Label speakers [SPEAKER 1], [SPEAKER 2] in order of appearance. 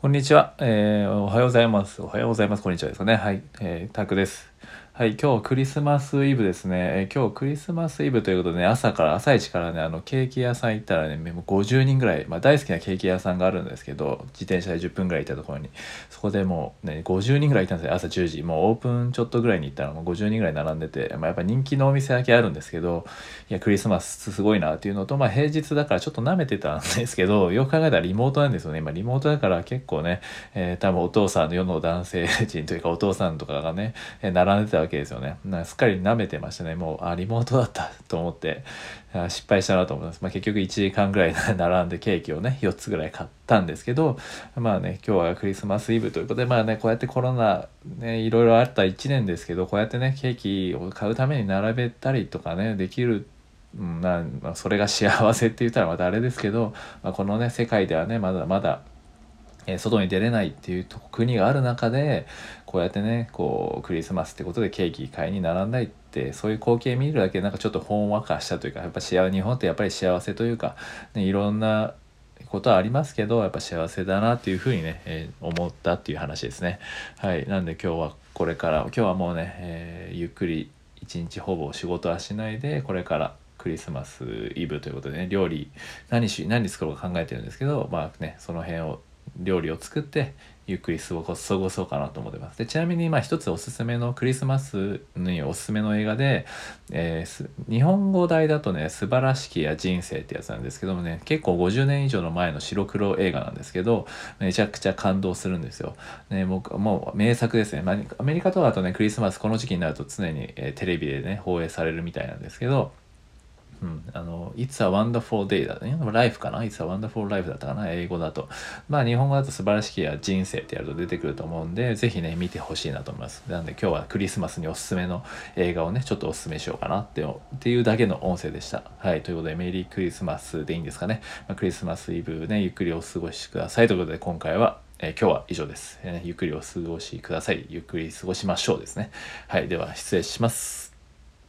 [SPEAKER 1] こんにちは、えー、おはようございます。おはようございます。こんにちはですかね。はい、えー、タクです。はい、今日クリスマスイブですね。え今日クリスマスイブということでね、朝から、朝一からね、あの、ケーキ屋さん行ったらね、もう50人ぐらい、まあ大好きなケーキ屋さんがあるんですけど、自転車で10分ぐらい行ったところに、そこでもうね、50人ぐらいいたんですよ。朝10時。もうオープンちょっとぐらいに行ったらもう50人ぐらい並んでて、まあやっぱ人気のお店だけあるんですけど、いや、クリスマスすごいなっていうのと、まあ平日だからちょっと舐めてたんですけど、よく考えたらリモートなんですよね。今リモートだから結構ね、えー、多分お父さんの世の男性陣というかお父さんとかがね、並んでたわけですよね。なすっかり舐めてましたねもうあリモートだったと思って失敗したなと思います、まあ、結局1時間ぐらい並んでケーキをね4つぐらい買ったんですけどまあね今日はクリスマスイブということでまあねこうやってコロナねいろいろあった1年ですけどこうやってねケーキを買うために並べたりとかねできるうん、ま、それが幸せって言ったらまたあれですけど、まあ、このね世界ではねまだまだえ外に出れないっていう国がある中でこうやってねこうクリスマスってことでケーキ買いに並んだりってそういう光景見るだけでなんかちょっとほんわかしたというかやっぱ幸日本ってやっぱり幸せというか、ね、いろんなことはありますけどやっぱ幸せだなっていうふうにね、えー、思ったっていう話ですね。はい、なんで今日はこれから今日はもうね、えー、ゆっくり一日ほぼ仕事はしないでこれからクリスマスイブということでね料理何し何作ろうか考えてるんですけどまあねその辺を料理を作ってゆっくり過ごそうかなと思ってますでちなみにまあ一つおすすめのクリスマスにおすすめの映画で、えー、日本語題だとね「素晴らしきや人生」ってやつなんですけどもね結構50年以上の前の白黒映画なんですけどめちゃくちゃ感動するんですよ。ね、僕もう名作ですね、まあ、アメリカとかだとねクリスマスこの時期になると常に、えー、テレビでね放映されるみたいなんですけどうん、あの、It's a Wonderful Day だね。Life かな ?It's a Wonderful Life だったかな？英語だと。まあ、日本語だと素晴らしきや人生ってやると出てくると思うんで、ぜひね、見てほしいなと思います。なんで今日はクリスマスにおすすめの映画をね、ちょっとおすすめしようかなってっていうだけの音声でした。はい。ということで、メリークリスマスでいいんですかね？まあ、クリスマスイブね、ゆっくりお過ごしください。ということで、今回は、え、今日は以上です、え、ゆっくりお過ごしください。ゆっくり過ごしましょうですね。はい。では、失礼します。